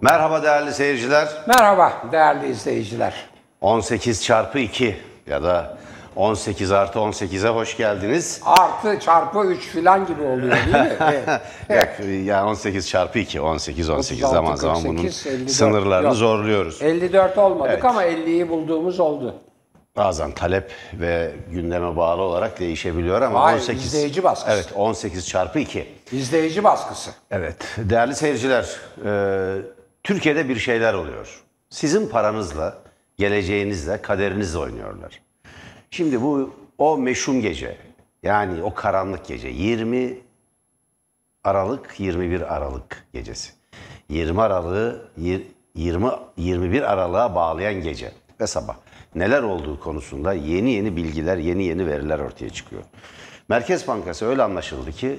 Merhaba değerli seyirciler. Merhaba değerli izleyiciler. 18 çarpı 2 ya da 18 artı 18'e hoş geldiniz. Artı çarpı 3 filan gibi oluyor değil mi? Evet. Yok, ya 18 çarpı 2, 18, 18 36, zaman zaman bunun 48, 54. sınırlarını Yok. zorluyoruz. 54 olmadık Evet. ama 50'yi bulduğumuz oldu. Bazen talep ve gündeme bağlı olarak değişebiliyor ama Hayır, 18 izleyici baskısı. Evet, 18 çarpı 2. İzleyici baskısı. Evet, değerli seyirciler, e, Türkiye'de bir şeyler oluyor. Sizin paranızla, geleceğinizle, kaderinizle oynuyorlar. Şimdi bu o meşhum gece, yani o karanlık gece, 20 Aralık, 21 Aralık gecesi. 20 Aralık'ı yir- 20 21 Aralık'a bağlayan gece ve sabah neler olduğu konusunda yeni yeni bilgiler, yeni yeni veriler ortaya çıkıyor. Merkez Bankası öyle anlaşıldı ki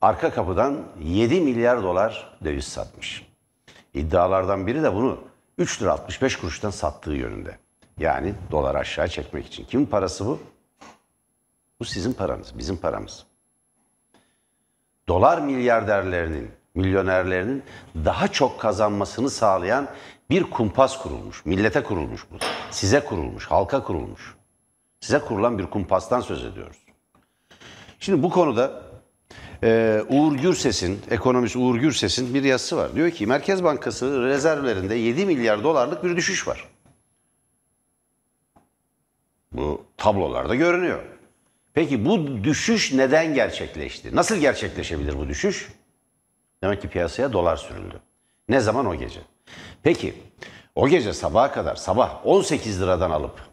arka kapıdan 7 milyar dolar döviz satmış. İddialardan biri de bunu 3 lira 65 kuruştan sattığı yönünde. Yani dolar aşağı çekmek için. Kimin parası bu? Bu sizin paranız, bizim paramız dolar milyarderlerinin, milyonerlerinin daha çok kazanmasını sağlayan bir kumpas kurulmuş. Millete kurulmuş bu. Size kurulmuş, halka kurulmuş. Size kurulan bir kumpastan söz ediyoruz. Şimdi bu konuda e, Uğur Gürses'in, ekonomist Uğur Gürses'in bir yazısı var. Diyor ki Merkez Bankası rezervlerinde 7 milyar dolarlık bir düşüş var. Bu tablolarda görünüyor. Peki bu düşüş neden gerçekleşti? Nasıl gerçekleşebilir bu düşüş? Demek ki piyasaya dolar sürüldü. Ne zaman o gece? Peki o gece sabaha kadar sabah 18 liradan alıp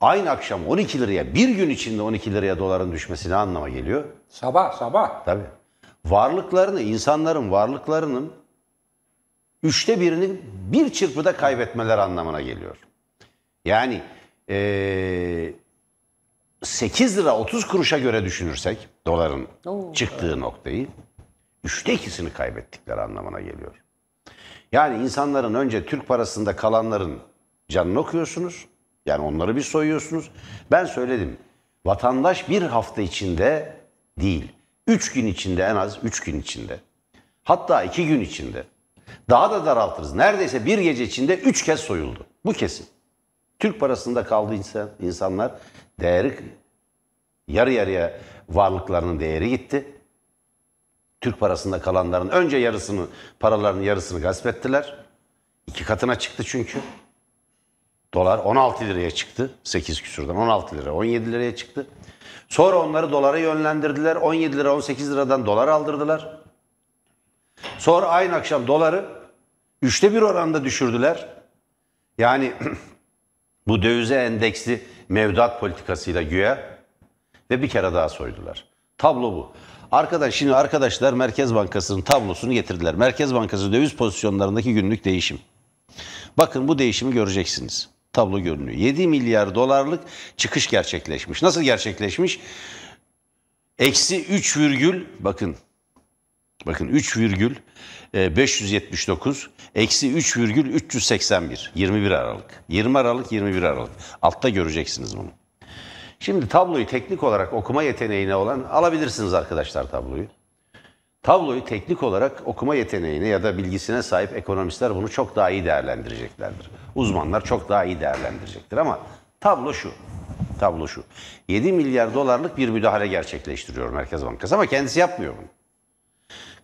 aynı akşam 12 liraya bir gün içinde 12 liraya doların düşmesi ne anlama geliyor? Sabah sabah. Tabii. Varlıklarını, insanların varlıklarının üçte birini bir çırpıda kaybetmeler anlamına geliyor. Yani eee 8 lira 30 kuruşa göre düşünürsek doların Oo, çıktığı noktayı üçte ikisini kaybettikleri anlamına geliyor. Yani insanların önce Türk parasında kalanların canını okuyorsunuz. Yani onları bir soyuyorsunuz. Ben söyledim. Vatandaş bir hafta içinde değil. Üç gün içinde en az üç gün içinde. Hatta iki gün içinde. Daha da daraltırız. Neredeyse bir gece içinde üç kez soyuldu. Bu kesin. Türk parasında kaldı insan, insanlar değeri yarı yarıya varlıklarının değeri gitti. Türk parasında kalanların önce yarısını, paralarının yarısını gasp ettiler. İki katına çıktı çünkü. Dolar 16 liraya çıktı. 8 küsurdan 16 lira, 17 liraya çıktı. Sonra onları dolara yönlendirdiler. 17 lira, 18 liradan dolar aldırdılar. Sonra aynı akşam doları üçte bir oranda düşürdüler. Yani bu dövize endeksli mevduat politikasıyla güya ve bir kere daha soydular. Tablo bu. Arkadan şimdi arkadaşlar Merkez Bankası'nın tablosunu getirdiler. Merkez Bankası döviz pozisyonlarındaki günlük değişim. Bakın bu değişimi göreceksiniz. Tablo görünüyor. 7 milyar dolarlık çıkış gerçekleşmiş. Nasıl gerçekleşmiş? Eksi 3 virgül bakın Bakın 3 virgül e, 579 eksi 3 virgül 381 21 Aralık. 20 Aralık 21 Aralık. Altta göreceksiniz bunu. Şimdi tabloyu teknik olarak okuma yeteneğine olan alabilirsiniz arkadaşlar tabloyu. Tabloyu teknik olarak okuma yeteneğine ya da bilgisine sahip ekonomistler bunu çok daha iyi değerlendireceklerdir. Uzmanlar çok daha iyi değerlendirecektir ama tablo şu. Tablo şu. 7 milyar dolarlık bir müdahale gerçekleştiriyor Merkez Bankası ama kendisi yapmıyor bunu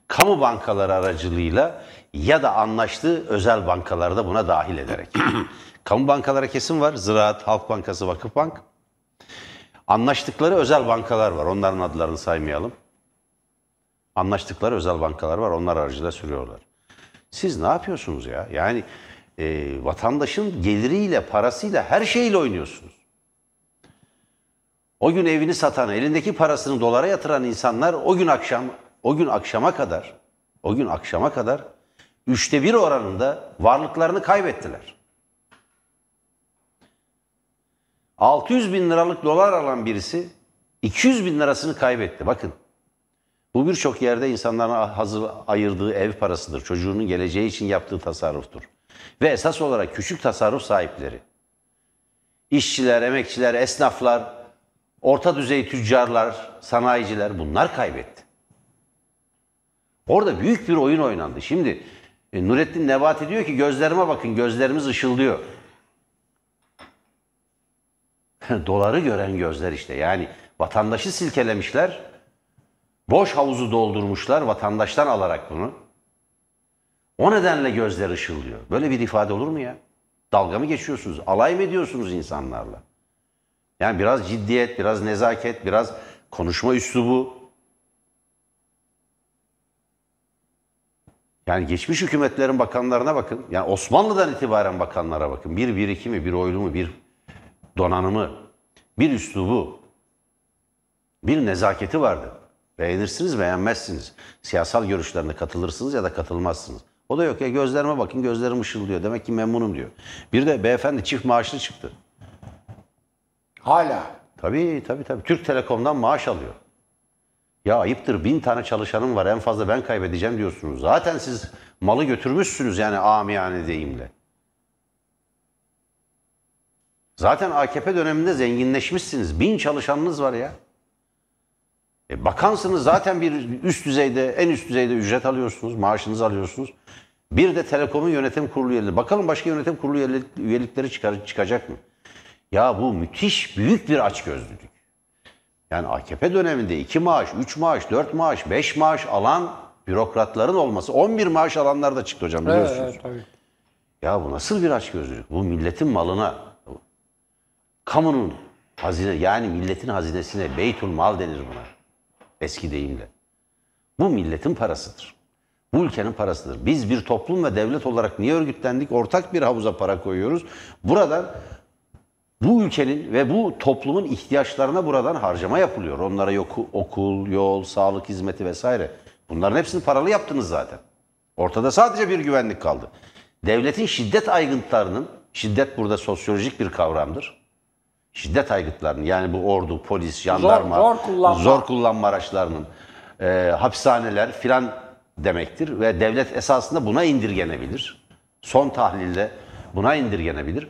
kamu bankaları aracılığıyla ya da anlaştığı özel bankalarda buna dahil ederek. kamu bankalara kesim var. Ziraat, Halk Bankası, Vakıfbank. Anlaştıkları özel bankalar var. Onların adlarını saymayalım. Anlaştıkları özel bankalar var. Onlar aracılığıyla sürüyorlar. Siz ne yapıyorsunuz ya? Yani e, vatandaşın geliriyle, parasıyla, her şeyle oynuyorsunuz. O gün evini satan, elindeki parasını dolara yatıran insanlar o gün akşam o gün akşama kadar o gün akşama kadar üçte bir oranında varlıklarını kaybettiler. 600 bin liralık dolar alan birisi 200 bin lirasını kaybetti. Bakın bu birçok yerde insanların hazır ayırdığı ev parasıdır. Çocuğunun geleceği için yaptığı tasarruftur. Ve esas olarak küçük tasarruf sahipleri. İşçiler, emekçiler, esnaflar, orta düzey tüccarlar, sanayiciler bunlar kaybetti. Orada büyük bir oyun oynandı. Şimdi E, Nurettin Nebati diyor ki gözlerime bakın gözlerimiz ışıldıyor. Doları gören gözler işte yani vatandaşı silkelemişler. Boş havuzu doldurmuşlar vatandaştan alarak bunu. O nedenle gözler ışıldıyor. Böyle bir ifade olur mu ya? Dalga mı geçiyorsunuz? Alay mı ediyorsunuz insanlarla? Yani biraz ciddiyet, biraz nezaket, biraz konuşma üslubu. Yani geçmiş hükümetlerin bakanlarına bakın. Yani Osmanlı'dan itibaren bakanlara bakın. Bir birikimi, bir oylumu, bir donanımı, bir üslubu, bir nezaketi vardı. Beğenirsiniz, beğenmezsiniz. Siyasal görüşlerine katılırsınız ya da katılmazsınız. O da yok ya gözlerime bakın gözlerim ışıldıyor. Demek ki memnunum diyor. Bir de beyefendi çift maaşlı çıktı. Hala. Tabii tabii tabii. Türk Telekom'dan maaş alıyor. Ya ayıptır bin tane çalışanım var en fazla ben kaybedeceğim diyorsunuz. Zaten siz malı götürmüşsünüz yani amiyane deyimle. Zaten AKP döneminde zenginleşmişsiniz. Bin çalışanınız var ya. E, bakansınız zaten bir üst düzeyde, en üst düzeyde ücret alıyorsunuz, maaşınızı alıyorsunuz. Bir de Telekom'un yönetim kurulu üyeleri. Bakalım başka yönetim kurulu üyelik- üyelikleri çıkar, çıkacak mı? Ya bu müthiş büyük bir açgözlülük. Yani AKP döneminde 2 maaş, 3 maaş, 4 maaş, 5 maaş alan bürokratların olması. 11 maaş alanlar da çıktı hocam Evet, biliyorsunuz. evet, tabii. Ya bu nasıl bir açgözlülük? Bu milletin malına, kamunun hazine yani milletin hazinesine beytul mal denir buna. Eski deyimle. Bu milletin parasıdır. Bu ülkenin parasıdır. Biz bir toplum ve devlet olarak niye örgütlendik? Ortak bir havuza para koyuyoruz. Buradan bu ülkenin ve bu toplumun ihtiyaçlarına buradan harcama yapılıyor. Onlara yok, okul, yol, sağlık hizmeti vesaire. Bunların hepsini paralı yaptınız zaten. Ortada sadece bir güvenlik kaldı. Devletin şiddet aygıtlarının, şiddet burada sosyolojik bir kavramdır. Şiddet aygıtlarının yani bu ordu, polis, jandarma, zor kullanma. zor kullanma araçlarının, e, hapishaneler filan demektir. Ve devlet esasında buna indirgenebilir. Son tahlilde buna indirgenebilir.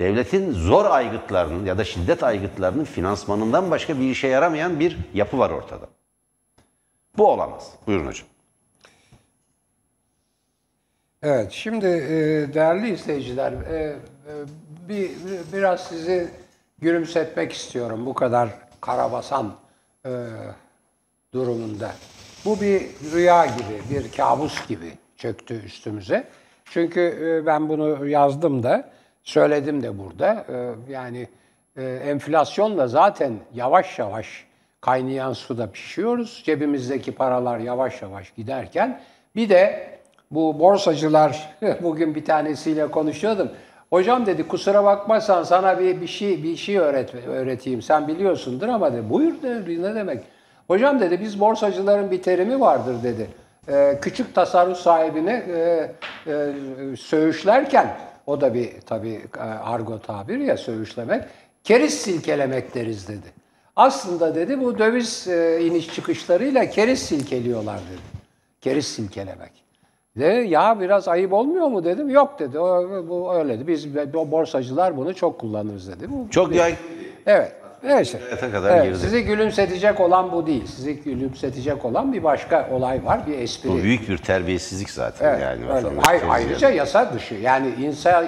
Devletin zor aygıtlarının ya da şiddet aygıtlarının finansmanından başka bir işe yaramayan bir yapı var ortada. Bu olamaz. Buyurun hocam. Evet, şimdi e, değerli izleyiciler, e, e, bir biraz sizi gülümsetmek istiyorum bu kadar karabasan e, durumunda. Bu bir rüya gibi, bir kabus gibi çöktü üstümüze. Çünkü e, ben bunu yazdım da, söyledim de burada. E, yani e, enflasyonla zaten yavaş yavaş kaynayan suda pişiyoruz. Cebimizdeki paralar yavaş yavaş giderken bir de bu borsacılar bugün bir tanesiyle konuşuyordum. Hocam dedi kusura bakmazsan sana bir bir şey bir şey öğret öğreteyim. Sen biliyorsundur ama dedi. Buyur dedi ne demek? Hocam dedi biz borsacıların bir terimi vardır dedi. Ee, küçük tasarruf sahibini e, e, söğüşlerken o da bir tabii e, argo tabir ya söğüşlemek. Keriz silkelemek deriz dedi. Aslında dedi bu döviz e, iniş çıkışlarıyla keriz silkeliyorlar dedi. Keriz silkelemek. De ya biraz ayıp olmuyor mu dedim. Yok dedi. O, bu öyle. Biz o borsacılar bunu çok kullanırız dedi. Bu, Çok yay Evet. Neyse. Hayata kadar Evet, girdi. sizi gülümsetecek olan bu değil. Sizi gülümsetecek olan bir başka olay var, bir espri. bu büyük bir terbiyesizlik zaten Evet, yani. öyle. Hayır, ayrıca yasa dışı. Yani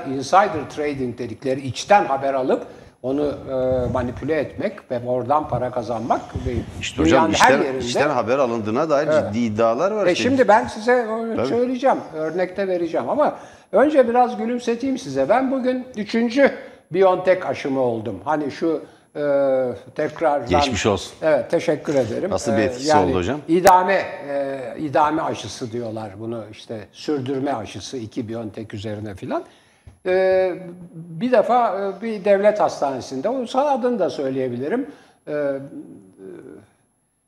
insider trading dedikleri içten haber alıp onu e, manipüle etmek ve oradan para kazanmak ve İşte hocam işten, her yerinde. işten haber alındığına dair ciddi iddialar var. E şimdi ben size o- söyleyeceğim, örnekte vereceğim ama önce biraz gülümseteyim size. Ben bugün üçüncü Biontech aşımı oldum. Hani şu e, tekrardan... Geçmiş olsun. Evet, teşekkür ederim. Nasıl bir E, etkisi oldu hocam? İdame, e, idame aşısı diyorlar bunu işte sürdürme aşısı iki Biontech üzerine filan. E, bir defa e, bir devlet hastanesinde, onun adını da söyleyebilirim. E,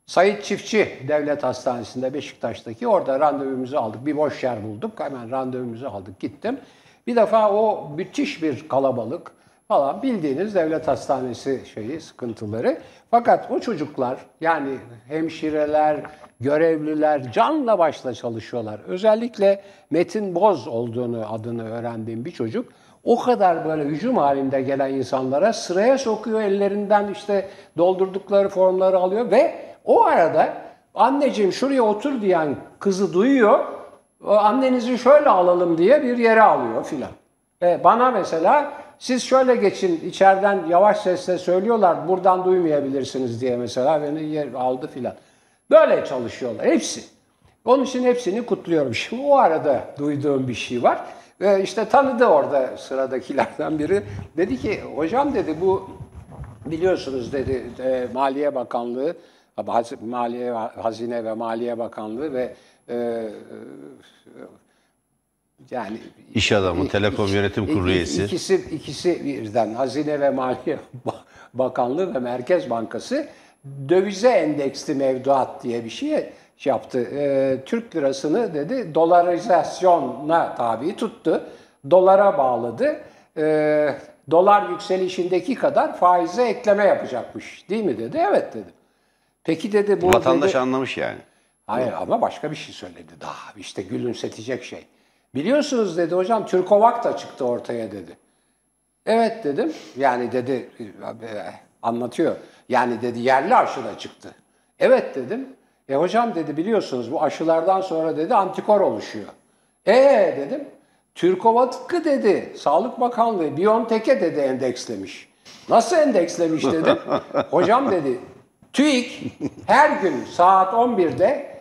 Sayit Çiftçi Devlet Hastanesi'nde Beşiktaş'taki orada randevumuzu aldık. Bir boş yer bulduk. Hemen randevumuzu aldık. Gittim. Bir defa o müthiş bir kalabalık falan bildiğiniz devlet hastanesi şeyi sıkıntıları. Fakat o çocuklar yani hemşireler, görevliler canla başla çalışıyorlar. Özellikle Metin Boz olduğunu adını öğrendiğim bir çocuk o kadar böyle hücum halinde gelen insanlara sıraya sokuyor ellerinden işte doldurdukları formları alıyor ve o arada anneciğim şuraya otur diyen kızı duyuyor. annenizi şöyle alalım diye bir yere alıyor filan. E, bana mesela siz şöyle geçin içeriden yavaş sesle söylüyorlar buradan duymayabilirsiniz diye mesela beni yer aldı filan. Böyle çalışıyorlar hepsi. Onun için hepsini kutluyorum. Şimdi o arada duyduğum bir şey var. Ve işte tanıdı orada sıradakilerden biri. Dedi ki hocam dedi bu biliyorsunuz dedi e, Maliye Bakanlığı, Maliye Hazine ve Maliye Bakanlığı ve e, e, yani İş adamı, Telekom Yönetim Kurulu İki- üyesi. İkisi, ikisi birden Hazine ve Maliye Ba- Bakanlığı ve Merkez Bankası dövize endeksli mevduat diye bir şey yaptı. Ee, Türk lirasını dedi dolarizasyona tabi tuttu. Dolara bağladı. Ee, dolar yükselişindeki kadar faize ekleme yapacakmış. Değil mi dedi. Evet dedim. Peki dedi bu Vatandaş dedi, anlamış yani. Hayır ama başka bir şey söyledi daha. işte gülümsetecek şey. Biliyorsunuz dedi hocam Türkovak da çıktı ortaya dedi. Evet dedim. Yani dedi anlatıyor. Yani dedi yerli aşı da çıktı. Evet dedim. E hocam dedi biliyorsunuz bu aşılardan sonra dedi antikor oluşuyor. E dedim. Türkovak'ı dedi Sağlık Bakanlığı Biontech'e dedi endekslemiş. Nasıl endekslemiş dedim. hocam dedi TÜİK her gün saat 11'de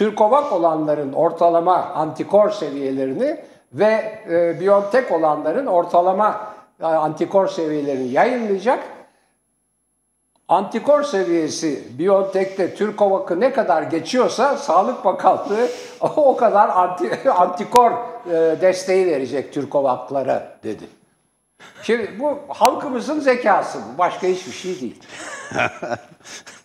Türkovak olanların ortalama antikor seviyelerini ve e, Biontech olanların ortalama e, antikor seviyelerini yayınlayacak. Antikor seviyesi Biontech'te Türkovak'ı ne kadar geçiyorsa Sağlık Bakanlığı o kadar anti, antikor e, desteği verecek Türkovaklara dedi. Şimdi bu halkımızın zekası bu. Başka hiçbir şey değil.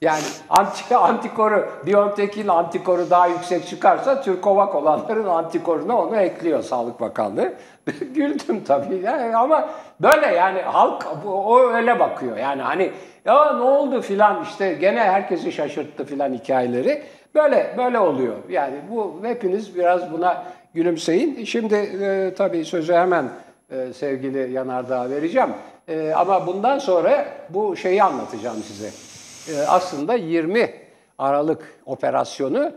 Yani anti, antikoru, Biontech'in antikoru daha yüksek çıkarsa Türkovak olanların antikoruna onu ekliyor Sağlık Bakanlığı. Güldüm tabii yani ama böyle yani halk o öyle bakıyor. Yani hani ya ne oldu filan işte gene herkesi şaşırttı filan hikayeleri. Böyle böyle oluyor. Yani bu hepiniz biraz buna gülümseyin. Şimdi e, tabii sözü hemen e, sevgili Yanardağ'a vereceğim. E, ama bundan sonra bu şeyi anlatacağım size. E, aslında 20 Aralık operasyonu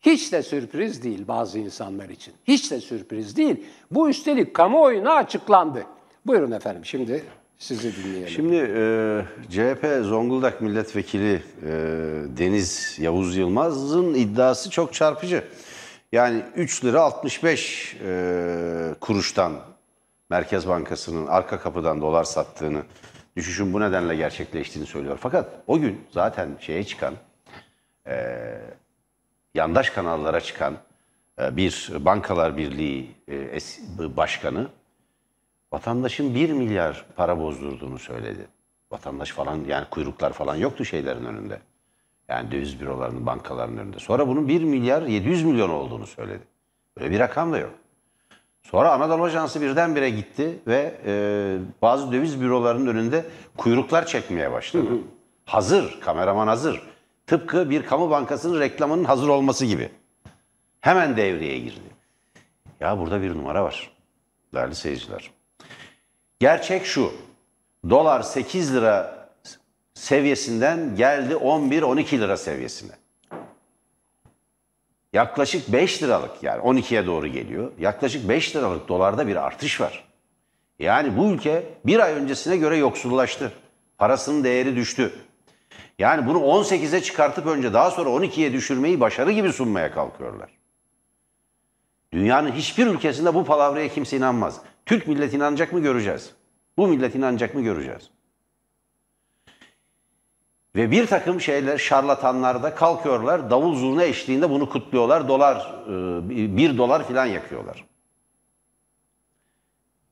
hiç de sürpriz değil bazı insanlar için. Hiç de sürpriz değil. Bu üstelik kamuoyuna açıklandı. Buyurun efendim şimdi sizi dinleyelim. Şimdi e, CHP Zonguldak Milletvekili e, Deniz Yavuz Yılmaz'ın iddiası çok çarpıcı. Yani 3 lira 65 e, kuruştan Merkez Bankası'nın arka kapıdan dolar sattığını, düşüşün bu nedenle gerçekleştiğini söylüyor. Fakat o gün zaten şeye çıkan, e, yandaş kanallara çıkan e, bir Bankalar Birliği e, başkanı vatandaşın 1 milyar para bozdurduğunu söyledi. Vatandaş falan yani kuyruklar falan yoktu şeylerin önünde. Yani döviz bürolarının, bankaların önünde. Sonra bunun 1 milyar 700 milyon olduğunu söyledi. Böyle bir rakam da yok. Sonra Anadolu Ajansı birdenbire gitti ve e, bazı döviz bürolarının önünde kuyruklar çekmeye başladı. Hazır, kameraman hazır. Tıpkı bir kamu bankasının reklamının hazır olması gibi. Hemen devreye girdi. Ya burada bir numara var değerli seyirciler. Gerçek şu. Dolar 8 lira seviyesinden geldi 11-12 lira seviyesine. Yaklaşık 5 liralık yani 12'ye doğru geliyor. Yaklaşık 5 liralık dolarda bir artış var. Yani bu ülke bir ay öncesine göre yoksullaştı. Parasının değeri düştü. Yani bunu 18'e çıkartıp önce daha sonra 12'ye düşürmeyi başarı gibi sunmaya kalkıyorlar. Dünyanın hiçbir ülkesinde bu palavraya kimse inanmaz. Türk milleti inanacak mı göreceğiz. Bu millet inanacak mı göreceğiz. Ve bir takım şeyler şarlatanlar da kalkıyorlar davul zurna eşliğinde bunu kutluyorlar. Dolar, e, bir dolar filan yakıyorlar.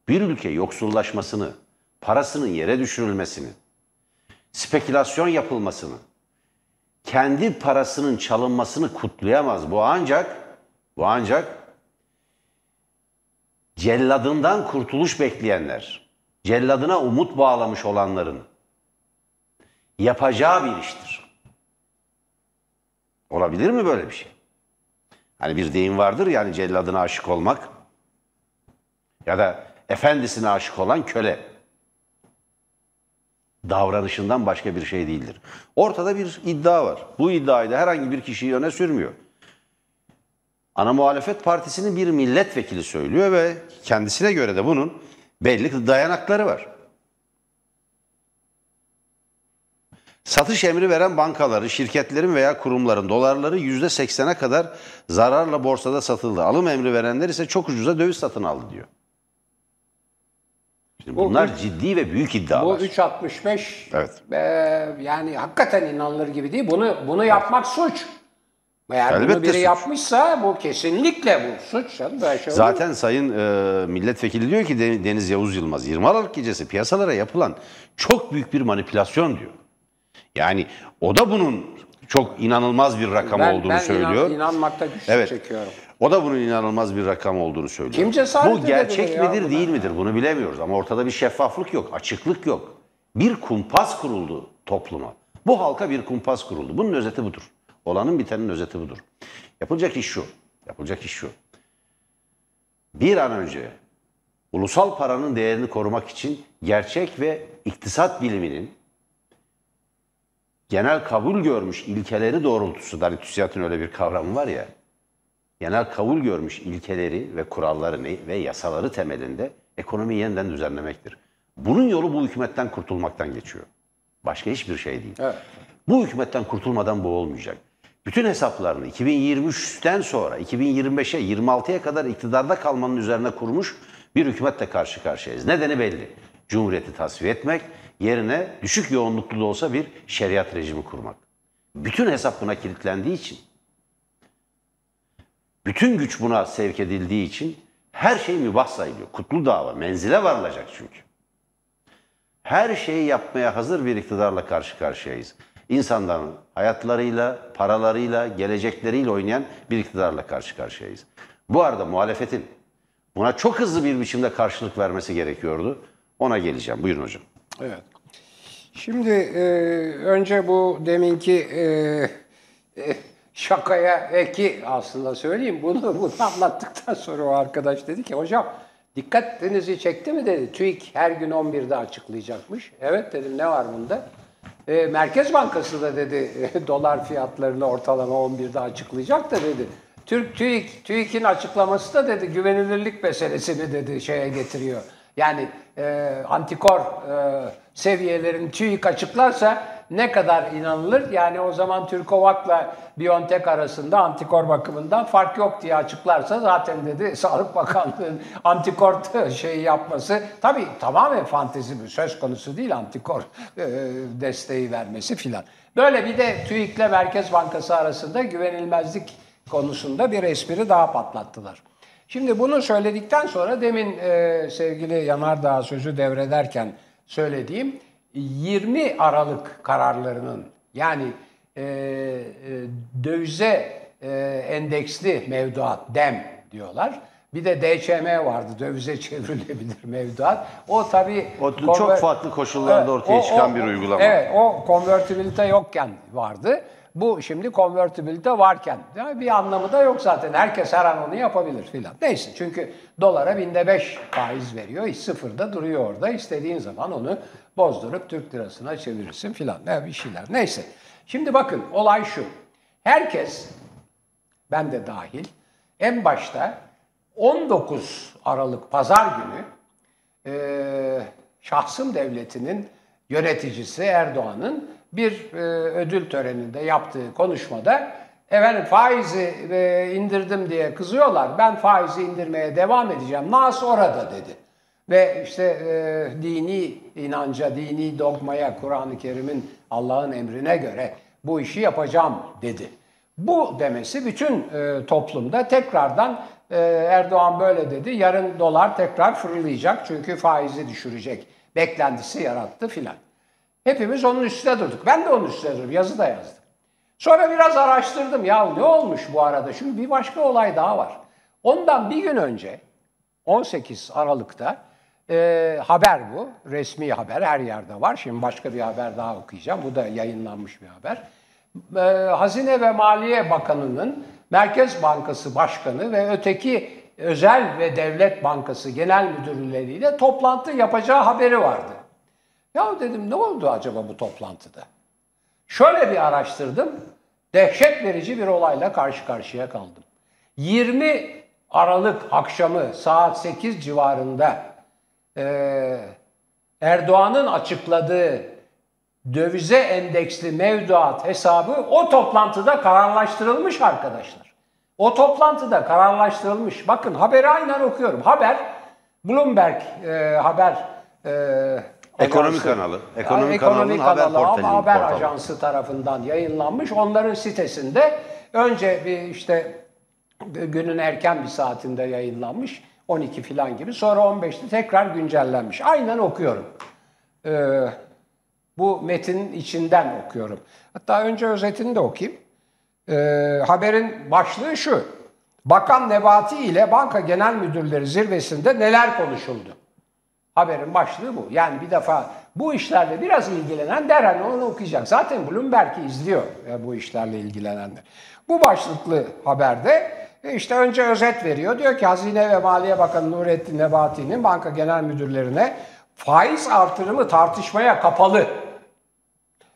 Bir ülke yoksullaşmasını, parasının yere düşürülmesini, spekülasyon yapılmasını, kendi parasının çalınmasını kutlayamaz. Bu ancak bu ancak celladından kurtuluş bekleyenler, celladına umut bağlamış olanların yapacağı bir iştir. Olabilir mi böyle bir şey? Hani bir deyim vardır yani celladına aşık olmak ya da efendisine aşık olan köle. Davranışından başka bir şey değildir. Ortada bir iddia var. Bu iddiayı da herhangi bir kişiyi öne sürmüyor. ana muhalefet partisinin bir milletvekili söylüyor ve kendisine göre de bunun belli dayanakları var. Satış emri veren bankaları, şirketlerin veya kurumların dolarları %80'e kadar zararla borsada satıldı. Alım emri verenler ise çok ucuza döviz satın aldı diyor. Şimdi Bu bunlar üç- ciddi ve büyük Bu iddialar. 3.65 Evet. e, yani hakikaten inanılır gibi değil. Bunu bunu yapmak suç. Eğer bunu Elbette biri suç. yapmışsa bu kesinlikle bu suç. Böyle şey? Zaten Sayın e, Milletvekili diyor ki De- Deniz Yavuz Yılmaz 20 Aralık gecesi piyasalara yapılan çok büyük bir manipülasyon diyor. Yani o da bunun çok inanılmaz bir rakam ben, olduğunu ben söylüyor. Inan, inanmakta güçlük Evet. çekiyorum. O da bunun inanılmaz bir rakam olduğunu söylüyor. Kim cesaret Bu gerçek edebilir ya midir buna? değil midir bunu bilemiyoruz ama ortada bir şeffaflık yok, açıklık yok. Bir kumpas kuruldu topluma. Bu halka bir kumpas kuruldu. Bunun özeti budur. Olanın bitenin özeti budur. Yapılacak iş şu. Yapılacak iş şu. Bir an önce ulusal paranın değerini korumak için gerçek ve iktisat biliminin genel kabul görmüş ilkeleri doğrultusunda, hani TÜSİAD'ın öyle bir kavramı var ya, genel kabul görmüş ilkeleri ve kuralları ne- ve yasaları temelinde ekonomiyi yeniden düzenlemektir. Bunun yolu bu hükümetten kurtulmaktan geçiyor. Başka hiçbir şey değil. Evet. Bu hükümetten kurtulmadan bu olmayacak. Bütün hesaplarını 2023'ten sonra 2025'e 26'ya kadar iktidarda kalmanın üzerine kurmuş bir hükümetle karşı karşıyayız. Nedeni belli. Cumhuriyeti tasfiye etmek, yerine düşük yoğunluklu da olsa bir şeriat rejimi kurmak. Bütün hesap buna kilitlendiği için bütün güç buna sevk edildiği için her şey mübah sayılıyor. Kutlu dava, menzile varılacak çünkü. Her şeyi yapmaya hazır bir iktidarla karşı karşıyayız. İnsanların hayatlarıyla, paralarıyla, gelecekleriyle oynayan bir iktidarla karşı karşıyayız. Bu arada muhalefetin buna çok hızlı bir biçimde karşılık vermesi gerekiyordu. Ona geleceğim. Buyurun hocam. Evet. Şimdi e, önce bu deminki e, e, şakaya eki aslında söyleyeyim. Bunu, bunu anlattıktan sonra o arkadaş dedi ki hocam dikkatinizi çekti mi dedi. TÜİK her gün 11'de açıklayacakmış. Evet dedim ne var bunda? E, Merkez Bankası da dedi dolar fiyatlarını ortalama 11'de açıklayacak da dedi. Türk TÜİK, TÜİK'in açıklaması da dedi güvenilirlik meselesini dedi şeye getiriyor. Yani e, antikor e, seviyelerini TÜİK açıklarsa ne kadar inanılır? Yani o zaman Türkovak'la Biontech arasında antikor bakımından fark yok diye açıklarsa zaten dedi Sağlık Bakanlığı'nın antikor şey yapması tabii tamamen fantezi bir söz konusu değil antikor e, desteği vermesi filan. Böyle bir de TÜİK'le Merkez Bankası arasında güvenilmezlik konusunda bir espri daha patlattılar. Şimdi bunu söyledikten sonra demin e, sevgili Yanardağ sözü devrederken söylediğim 20 Aralık kararlarının yani e, e, dövize e, endeksli mevduat DEM diyorlar. Bir de DÇM vardı dövize çevrilebilir mevduat. O tabii O çok farklı koşullarda ortaya çıkan bir uygulama. Evet o konvertibilite yokken vardı. Bu şimdi konvertibilite varken bir anlamı da yok zaten. Herkes her an onu yapabilir filan. Neyse çünkü dolara binde beş faiz veriyor. Hiç sıfırda duruyor orada. İstediğin zaman onu bozdurup Türk lirasına çevirirsin filan. Ne bir şeyler. Neyse. Şimdi bakın olay şu. Herkes ben de dahil en başta 19 Aralık Pazar günü e, şahsım devletinin yöneticisi Erdoğan'ın bir e, ödül töreninde yaptığı konuşmada efendim faizi e, indirdim diye kızıyorlar. Ben faizi indirmeye devam edeceğim. Nas orada dedi. Ve işte e, dini inanca, dini dogmaya, Kur'an-ı Kerim'in Allah'ın emrine göre bu işi yapacağım dedi. Bu demesi bütün e, toplumda tekrardan e, Erdoğan böyle dedi. Yarın dolar tekrar fırlayacak çünkü faizi düşürecek. Beklentisi yarattı filan. Hepimiz onun üstüne durduk. Ben de onun üstüne durdum. Yazı da yazdım. Sonra biraz araştırdım. Ya ne olmuş bu arada? Çünkü bir başka olay daha var. Ondan bir gün önce 18 Aralık'ta e, haber bu. Resmi haber her yerde var. Şimdi başka bir haber daha okuyacağım. Bu da yayınlanmış bir haber. E, Hazine ve Maliye Bakanı'nın Merkez Bankası Başkanı ve öteki özel ve devlet bankası genel müdürleriyle toplantı yapacağı haberi vardı. Ya dedim ne oldu acaba bu toplantıda? Şöyle bir araştırdım. Dehşet verici bir olayla karşı karşıya kaldım. 20 Aralık akşamı saat 8 civarında e, Erdoğan'ın açıkladığı dövize endeksli mevduat hesabı o toplantıda kararlaştırılmış arkadaşlar. O toplantıda kararlaştırılmış. Bakın haberi aynen okuyorum. Haber Bloomberg e, haber e, Ekonomi ajansı- kanalı. Ekonomi Yani kanalının haber kanalı portalinin haber portalı. ajansı tarafından yayınlanmış. Onların sitesinde önce bir işte günün erken bir saatinde yayınlanmış. 12 falan gibi. Sonra 15'te tekrar güncellenmiş. Aynen okuyorum. Ee, bu metinin içinden okuyorum. Hatta önce özetini de okuyayım. Ee, haberin başlığı şu. Bakan Nebati ile banka genel müdürleri zirvesinde neler konuşuldu? Haberin başlığı bu. Yani bir defa bu işlerle biraz ilgilenen derhal onu okuyacak. Zaten Bloomberg'i izliyor e, bu işlerle ilgilenenler. Bu başlıklı haberde e, işte önce özet veriyor. Diyor ki Hazine ve Maliye Bakanı Nurettin Nebati'nin banka genel müdürlerine faiz artırımı tartışmaya kapalı.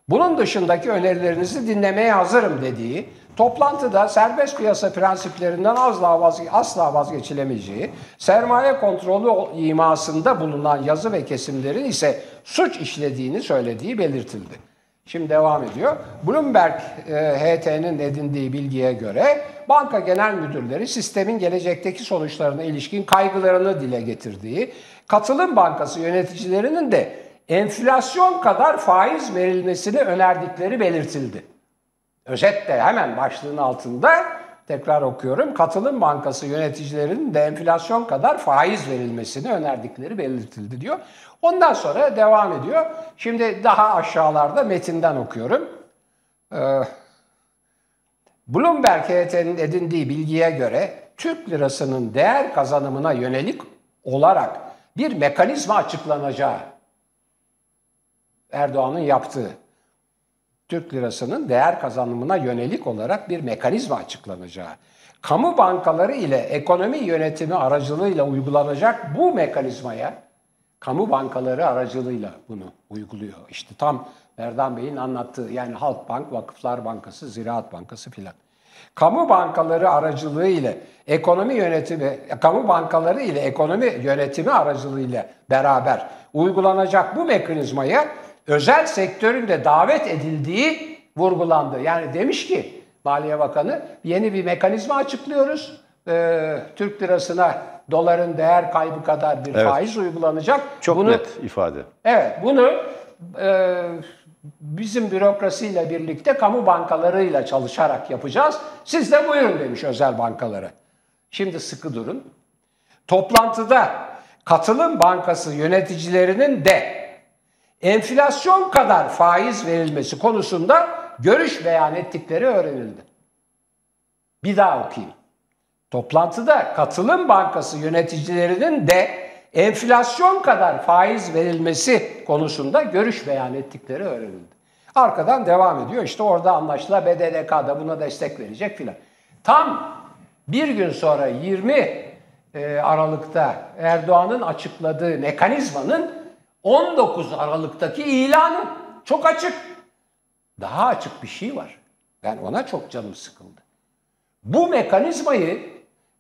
Bunun dışındaki önerilerinizi dinlemeye hazırım dediği, toplantıda serbest piyasa prensiplerinden asla, vazge asla vazgeçilemeyeceği, sermaye kontrolü imasında bulunan yazı ve kesimlerin ise suç işlediğini söylediği belirtildi. Şimdi devam ediyor. Bloomberg e, HT'nin edindiği bilgiye göre banka genel müdürleri sistemin gelecekteki sonuçlarına ilişkin kaygılarını dile getirdiği, katılım bankası yöneticilerinin de enflasyon kadar faiz verilmesini önerdikleri belirtildi. Özetle hemen başlığın altında tekrar okuyorum. Katılım Bankası yöneticilerinin de enflasyon kadar faiz verilmesini önerdikleri belirtildi diyor. Ondan sonra devam ediyor. Şimdi daha aşağılarda metinden okuyorum. Ee, Bloomberg HT'nin edindiği bilgiye göre Türk lirasının değer kazanımına yönelik olarak bir mekanizma açıklanacağı Erdoğan'ın yaptığı Türk lirasının değer kazanımına yönelik olarak bir mekanizma açıklanacağı, kamu bankaları ile ekonomi yönetimi aracılığıyla uygulanacak bu mekanizmaya, kamu bankaları aracılığıyla bunu uyguluyor. İşte tam Merdan Bey'in anlattığı yani Halkbank, Vakıflar Bankası, Ziraat Bankası filan. Kamu bankaları aracılığı ile ekonomi yönetimi, kamu bankaları ile ekonomi yönetimi aracılığıyla beraber uygulanacak bu mekanizmaya özel sektörün de davet edildiği vurgulandı. Yani demiş ki Maliye Bakanı yeni bir mekanizma açıklıyoruz. Ee, Türk lirasına doların değer kaybı kadar bir Evet. faiz uygulanacak. Çok Bunu net ifade. Evet, bunu e, bizim bürokrasiyle birlikte kamu bankalarıyla çalışarak yapacağız. Siz de buyurun demiş özel bankalara. Şimdi sıkı durun. Toplantıda Katılım Bankası yöneticilerinin de enflasyon kadar faiz verilmesi konusunda görüş beyan ettikleri öğrenildi. Bir daha okuyayım. Toplantıda Katılım Bankası yöneticilerinin de enflasyon kadar faiz verilmesi konusunda görüş beyan ettikleri öğrenildi. Arkadan devam ediyor. İşte orada anlaşılan BDDK da buna destek verecek filan. Tam bir gün sonra 20 e, Aralık'ta Erdoğan'ın açıkladığı mekanizmanın 19 Aralık'taki ilanı çok açık. Daha açık bir şey var. Ben ona çok canım sıkıldı. Bu mekanizmayı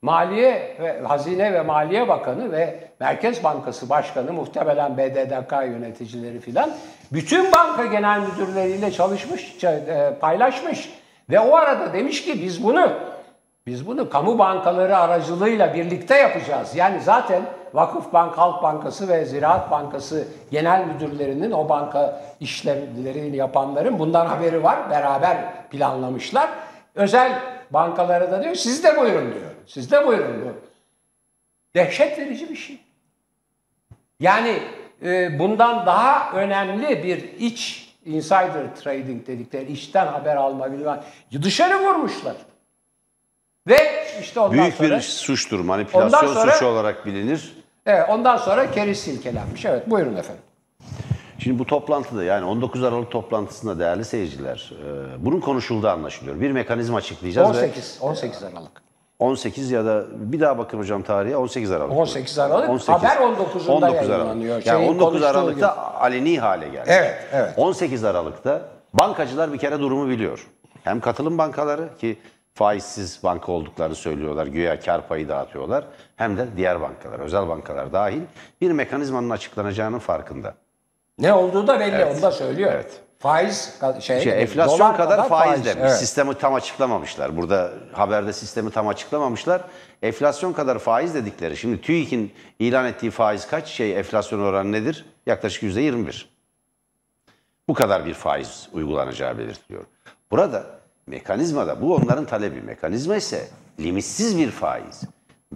Maliye ve Hazine ve Maliye Bakanı ve Merkez Bankası Başkanı muhtemelen BDDK yöneticileri filan bütün banka genel müdürleriyle çalışmış, e, paylaşmış ve o arada demiş ki biz bunu biz bunu kamu bankaları aracılığıyla birlikte yapacağız. Yani zaten Vakıfbank, Halk Bankası ve Ziraat Bankası genel müdürlerinin o banka işlemlerini yapanların bundan haberi var. Beraber planlamışlar. Özel bankalara da diyor siz de buyurun diyor. Siz de buyurun diyor. Dehşet verici bir şey. Yani e, bundan daha önemli bir iç insider trading dedikleri içten haber alma bilmem dışarı vurmuşlar. Ve işte ondan Büyük sonra bir suçtur. Manipülasyon sonra- suçu olarak bilinir. Evet, ondan sonra keriz silkelenmiş. Evet buyurun efendim. Şimdi bu toplantıda yani 19 Aralık toplantısında değerli seyirciler e, bunun konuşulduğu anlaşılıyor. Bir mekanizma açıklayacağız 18 18 Aralık. ve 18 ya da bir daha bakın hocam tarihe 18 Aralık. 18 Aralık, haber 19'unda yayınlanıyor. Yani Şeyin 19 konuştuğu Aralık'ta aleni hale geldi. Evet, evet. 18 Aralık'ta bankacılar bir kere durumu biliyor. Hem katılım bankaları ki faizsiz banka olduklarını söylüyorlar. Güya kar payı dağıtıyorlar. Hem de diğer bankalar, özel bankalar dahil bir mekanizmanın açıklanacağının farkında. Ne olduğu da belli, onu da söylüyor. Evet. Faiz şey, Şey, enflasyon dolar kadar, faiz, demiş. Evet. Sistemi tam açıklamamışlar. Burada haberde sistemi tam açıklamamışlar. Enflasyon kadar faiz dedikleri. Şimdi TÜİK'in ilan ettiği faiz kaç? Şey enflasyon oranı nedir? Yaklaşık yüzde 21. Bu kadar bir faiz uygulanacağı belirtiliyor. Burada mekanizmada bu onların talebi. Mekanizma ise limitsiz bir faiz.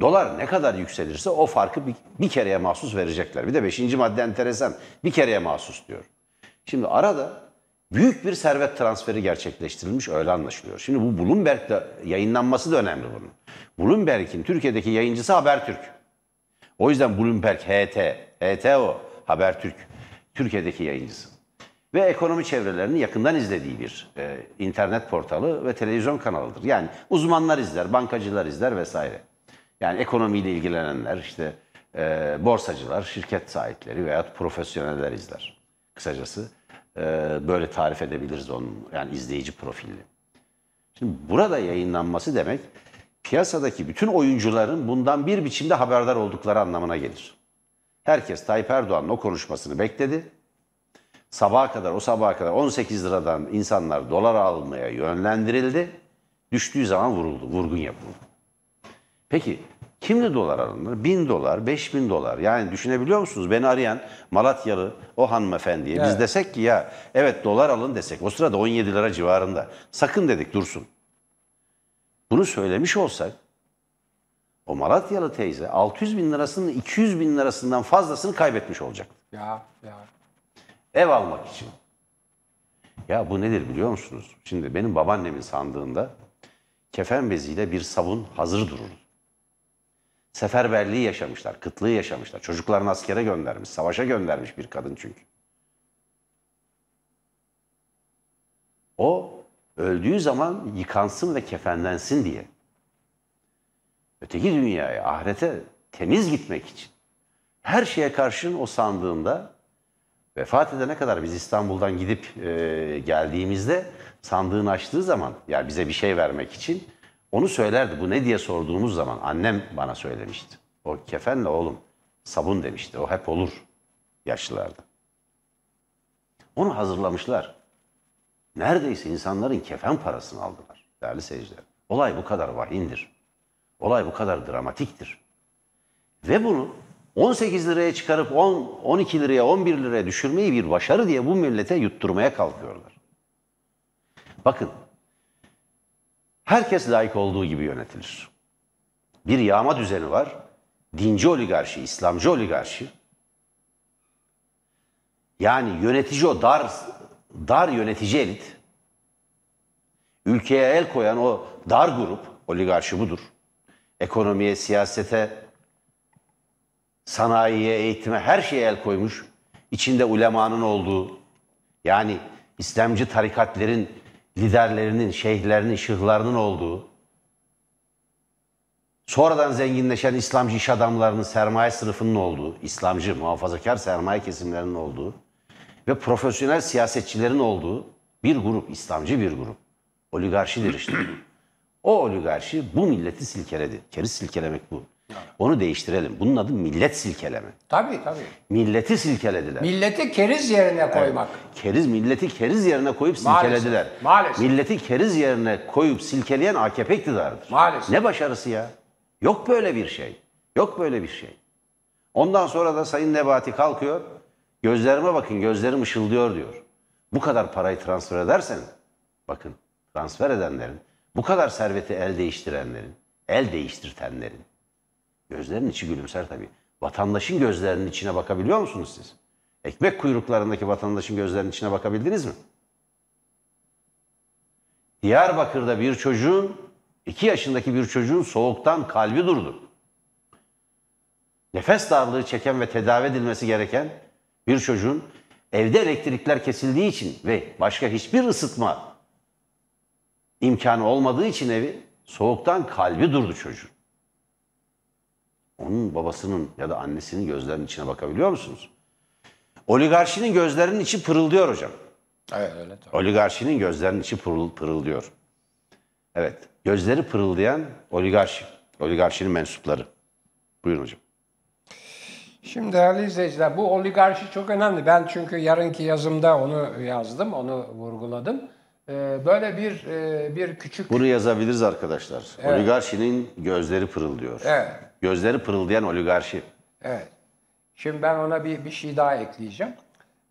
Dolar ne kadar yükselirse o farkı bir, bir kereye mahsus verecekler. Bir de beşinci madde enteresan. Bir kereye mahsus diyor. Şimdi arada büyük bir servet transferi gerçekleştirilmiş öyle anlaşılıyor. Şimdi bu Bloomberg'de yayınlanması da önemli bunun. Bloomberg'in Türkiye'deki yayıncısı Habertürk. O yüzden Bloomberg HT, HTO Habertürk Türkiye'deki yayıncısı. Ve ekonomi çevrelerinin yakından izlediği bir e, internet portalı ve televizyon kanalıdır. Yani uzmanlar izler, bankacılar izler vesaire. Yani ekonomiyle ilgilenenler, işte e, borsacılar, şirket sahipleri veya profesyoneller izler. Kısacası e, böyle tarif edebiliriz onun yani izleyici profilini. Şimdi burada yayınlanması demek piyasadaki bütün oyuncuların bundan bir biçimde haberdar oldukları anlamına gelir. Herkes Tayyip Erdoğan'ın o konuşmasını bekledi. Sabaha kadar, o sabaha kadar 18 liradan insanlar dolar almaya yönlendirildi. Düştüğü zaman vuruldu, vurgun yapıldı. Peki kimli dolar alınır? 1000 dolar, 5000 dolar. Yani düşünebiliyor musunuz? Beni arayan Malatyalı o hanımefendiye biz Evet. desek ki ya evet dolar alın desek. O sırada 17 lira civarında. Sakın dedik dursun. Bunu söylemiş olsak o Malatyalı teyze 600 bin lirasının 200 bin lirasından fazlasını kaybetmiş olacak. Ya, ya. Ev almak için. Ya bu nedir biliyor musunuz? Şimdi benim babaannemin sandığında kefen beziyle bir sabun hazır durur. Seferberliği yaşamışlar, kıtlığı yaşamışlar. Çocuklarını askere göndermiş, savaşa göndermiş bir kadın çünkü. O öldüğü zaman yıkansın ve kefenlensin diye. Öteki dünyaya, ahirete temiz gitmek için. Her şeye karşın o sandığında vefat edene kadar biz İstanbul'dan gidip e, geldiğimizde sandığını açtığı zaman yani bize bir şey vermek için onu söylerdi. Bu ne diye sorduğumuz zaman annem bana söylemişti. O kefenle oğlum sabun demişti. O hep olur yaşlılarda. Onu hazırlamışlar. Neredeyse insanların kefen parasını aldılar değerli seyirciler. Olay bu kadar vahimdir. Olay bu kadar dramatiktir. Ve bunu 18 liraya çıkarıp 10, 12 liraya, 11 liraya düşürmeyi bir başarı diye bu millete yutturmaya kalkıyorlar. Bakın, herkes layık olduğu gibi yönetilir. Bir yağma düzeni var. Dinci oligarşi, İslamcı oligarşi. Yani yönetici o dar, dar yönetici elit. Ülkeye el koyan o dar grup, oligarşi budur. Ekonomiye, siyasete, sanayiye, eğitime her şeye el koymuş. İçinde ulemanın olduğu, yani İslamcı tarikatlerin liderlerinin, şeyhlerinin, şıhlarının olduğu, sonradan zenginleşen İslamcı iş adamlarının, sermaye sınıfının olduğu, İslamcı, muhafazakar sermaye kesimlerinin olduğu ve profesyonel siyasetçilerin olduğu bir grup, İslamcı bir grup. Oligarşidir işte. O oligarşi bu milleti silkeledi. Keriz silkelemek bu. Onu değiştirelim. Bunun adı millet silkeleme. Tabii tabii. Milleti silkelediler. Milleti keriz yerine koymak. Keriz milleti keriz yerine koyup Maalesef, silkelediler. maalesef. Milleti keriz yerine koyup silkeleyen AKP iktidarıdır. Maalesef. Ne başarısı ya? Yok böyle bir şey. Yok böyle bir şey. Ondan sonra da Sayın Nebati kalkıyor. Gözlerime bakın gözlerim ışıldıyor diyor. Bu kadar parayı transfer edersen bakın transfer edenlerin bu kadar serveti el değiştirenlerin el değiştirtenlerin gözlerinin içi gülümser tabii. Vatandaşın gözlerinin içine bakabiliyor musunuz siz? Ekmek kuyruklarındaki vatandaşın gözlerinin içine bakabildiniz mi? Diyarbakır'da bir çocuğun, iki yaşındaki bir çocuğun soğuktan kalbi durdu. Nefes darlığı çeken ve tedavi edilmesi gereken bir çocuğun evde elektrikler kesildiği için ve başka hiçbir ısıtma imkanı olmadığı için evi soğuktan kalbi durdu çocuğun. Onun babasının ya da annesinin gözlerinin içine bakabiliyor musunuz? Oligarşinin gözlerinin içi pırıldıyor hocam. Evet öyle tabii. Oligarşinin gözlerinin içi pırıl, pırıldıyor. Evet. Gözleri pırıldayan oligarşi. Oligarşinin mensupları. Buyurun hocam. Şimdi değerli izleyiciler bu oligarşi çok önemli. Ben çünkü yarınki yazımda onu yazdım, onu vurguladım. Ee, Böyle bir e, bir küçük Bunu yazabiliriz arkadaşlar. Oligarşinin gözleri pırıldıyor. Evet. Gözleri pırıldayan oligarşi. Evet. Şimdi ben ona bir, bir şey daha ekleyeceğim.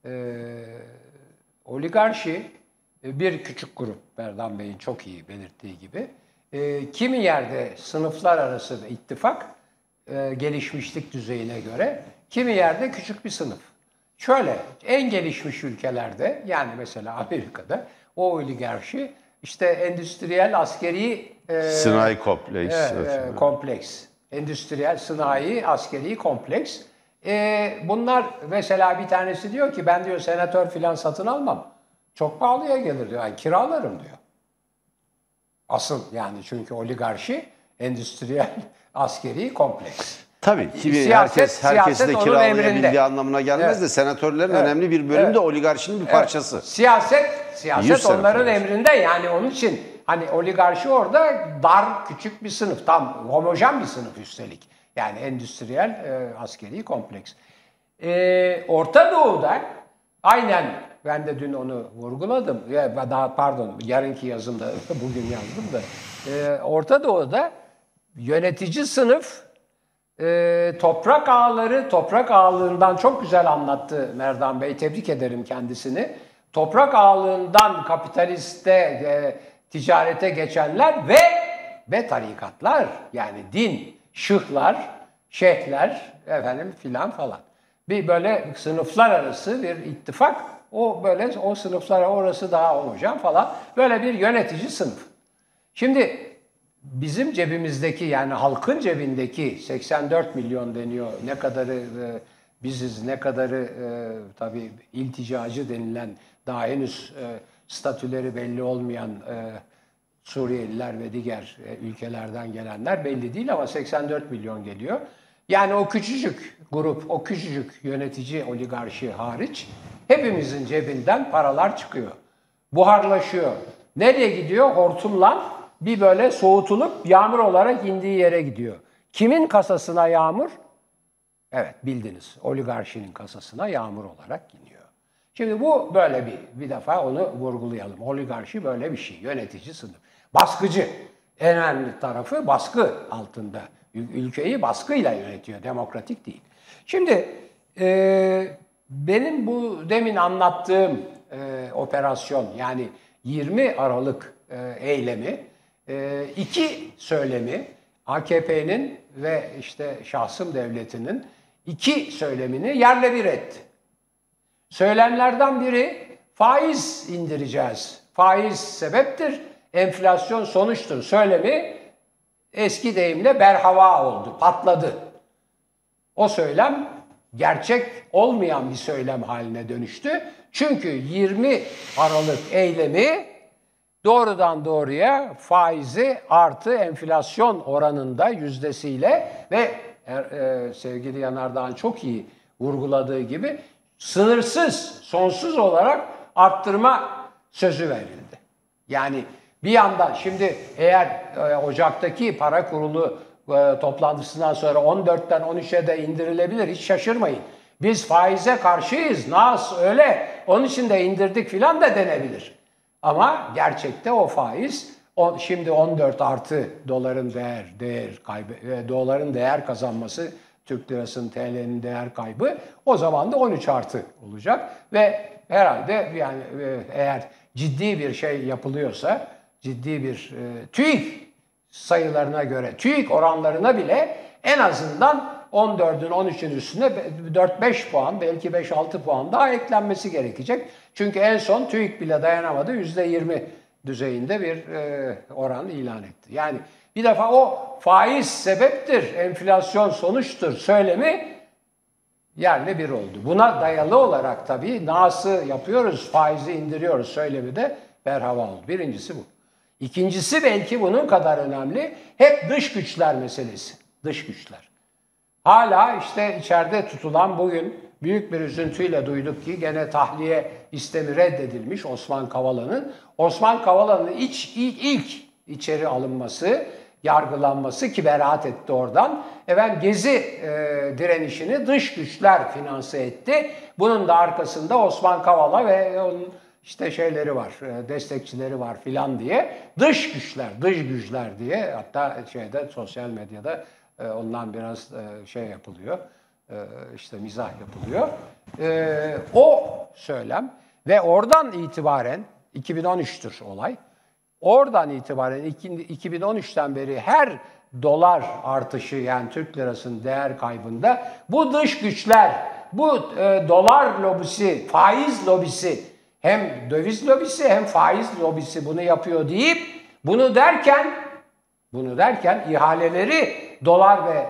Ee, oligarşi e, bir küçük grup, Berdan Bey'in çok iyi belirttiği gibi. Ee, kimi yerde sınıflar arası bir ittifak, e, gelişmişlik düzeyine göre, kimi yerde küçük bir sınıf. Şöyle, en gelişmiş ülkelerde, yani mesela Amerika'da, o oligarşi işte endüstriyel askeri e, Sınai kompleks. Evet. e, kompleks. Endüstriyel, sanayi, askeri kompleks. E, bunlar mesela bir tanesi diyor ki ben diyor senatör filan satın almam. Çok pahalıya gelir diyor. Yani kiralarım diyor. Asıl yani çünkü oligarşi endüstriyel, askeri kompleks. Tabii ki Siyaset- herkes herkesi siyaset de kiralayabildiği anlamına gelmez Evet. de senatörlerin Evet. önemli bir bölümü Evet. de oligarşinin bir parçası. Siyaset, Yüz siyaset senatör onların emrinde yani onun için hani oligarşi orada dar küçük bir sınıf tam homojen bir sınıf üstelik. Yani endüstriyel e, askeri kompleks. E, Orta Doğu'da aynen ben de dün onu vurguladım. Ya, daha pardon yarınki yazımda bugün yazdım da. E, Orta Doğu'da yönetici sınıf e, toprak ağları, toprak ağlığından çok güzel anlattı Merdan Bey. Tebrik ederim kendisini. Toprak ağlığından kapitaliste, e, ticarete geçenler ve ve tarikatlar yani din, şıhlar, şeyhler efendim filan falan. Bir böyle sınıflar arası bir ittifak. O böyle o sınıflar orası daha homojen falan. Böyle bir yönetici sınıf. Şimdi bizim cebimizdeki yani halkın cebindeki 84 milyon deniyor. Ne kadarı e, biziz, ne kadarı e, tabii ilticacı denilen daha henüz e, statüleri belli olmayan e, Suriyeliler ve diğer e, ülkelerden gelenler belli değil ama 84 milyon geliyor. Yani o küçücük grup, o küçücük yönetici oligarşi hariç hepimizin cebinden paralar çıkıyor. Buharlaşıyor. Nereye gidiyor? Hortumla bir böyle soğutulup yağmur olarak indiği yere gidiyor. Kimin kasasına yağmur? Evet bildiniz. Oligarşinin kasasına yağmur olarak iniyor. Şimdi bu böyle bir bir defa onu vurgulayalım. Oligarşi böyle bir şey. Yönetici sınıf. Baskıcı. En önemli tarafı baskı altında. Ül- Ülkeyi baskıyla yönetiyor. Demokratik değil. Şimdi e, benim bu demin anlattığım e, operasyon yani 20 Aralık e, eylemi e, iki söylemi AKP'nin ve işte şahsım devletinin iki söylemini yerle bir etti. Söylemlerden biri faiz indireceğiz. Faiz sebeptir, enflasyon sonuçtur. Söylemi eski deyimle berhava oldu, patladı. O söylem gerçek olmayan bir söylem haline dönüştü. Çünkü 20 Aralık eylemi doğrudan doğruya faizi artı enflasyon oranında yüzdesiyle ve e, e, sevgili Yanardağ'ın çok iyi vurguladığı gibi sınırsız, sonsuz olarak arttırma sözü verildi. Yani bir yandan şimdi eğer e, Ocak'taki para kurulu e, toplantısından sonra 14'ten 13'e de indirilebilir hiç şaşırmayın. Biz faize karşıyız, nas öyle, onun için de indirdik filan da denebilir. Ama gerçekte o faiz o, şimdi 14 artı doların değer değer kaybı e, doların değer kazanması Türk lirasının TL'nin değer kaybı o zaman da 13 artı olacak ve herhalde yani e, eğer ciddi bir şey yapılıyorsa ciddi bir e, TÜİK sayılarına göre TÜİK oranlarına bile en azından 14'ün 13'ün üstüne 4-5 puan belki 5-6 puan daha eklenmesi gerekecek. Çünkü en son TÜİK bile dayanamadı %20 düzeyinde bir e, oran ilan etti. Yani bir defa o faiz sebeptir, enflasyon sonuçtur söylemi yerle bir oldu. Buna dayalı olarak tabii NAS'ı yapıyoruz, faizi indiriyoruz söylemi de berhava oldu. Birincisi bu. İkincisi belki bunun kadar önemli hep dış güçler meselesi. Dış güçler. Hala işte içeride tutulan bugün büyük bir üzüntüyle duyduk ki gene tahliye istemi reddedilmiş Osman Kavala'nın. Osman Kavala'nın iç, ilk, ilk içeri alınması, yargılanması ki beraat etti oradan. Efendim Gezi e, direnişini dış güçler finanse etti. Bunun da arkasında Osman Kavala ve onun işte şeyleri var, e, destekçileri var filan diye. Dış güçler, dış güçler diye hatta şeyde sosyal medyada e, ondan biraz e, şey yapılıyor. E, işte mizah yapılıyor. E, o söylem ve oradan itibaren 2013'tür olay. Oradan itibaren iki- 2013'ten beri her dolar artışı yani Türk lirasının değer kaybında bu dış güçler, bu e, dolar lobisi, faiz lobisi hem döviz lobisi hem faiz lobisi bunu yapıyor deyip bunu derken bunu derken ihaleleri dolar ve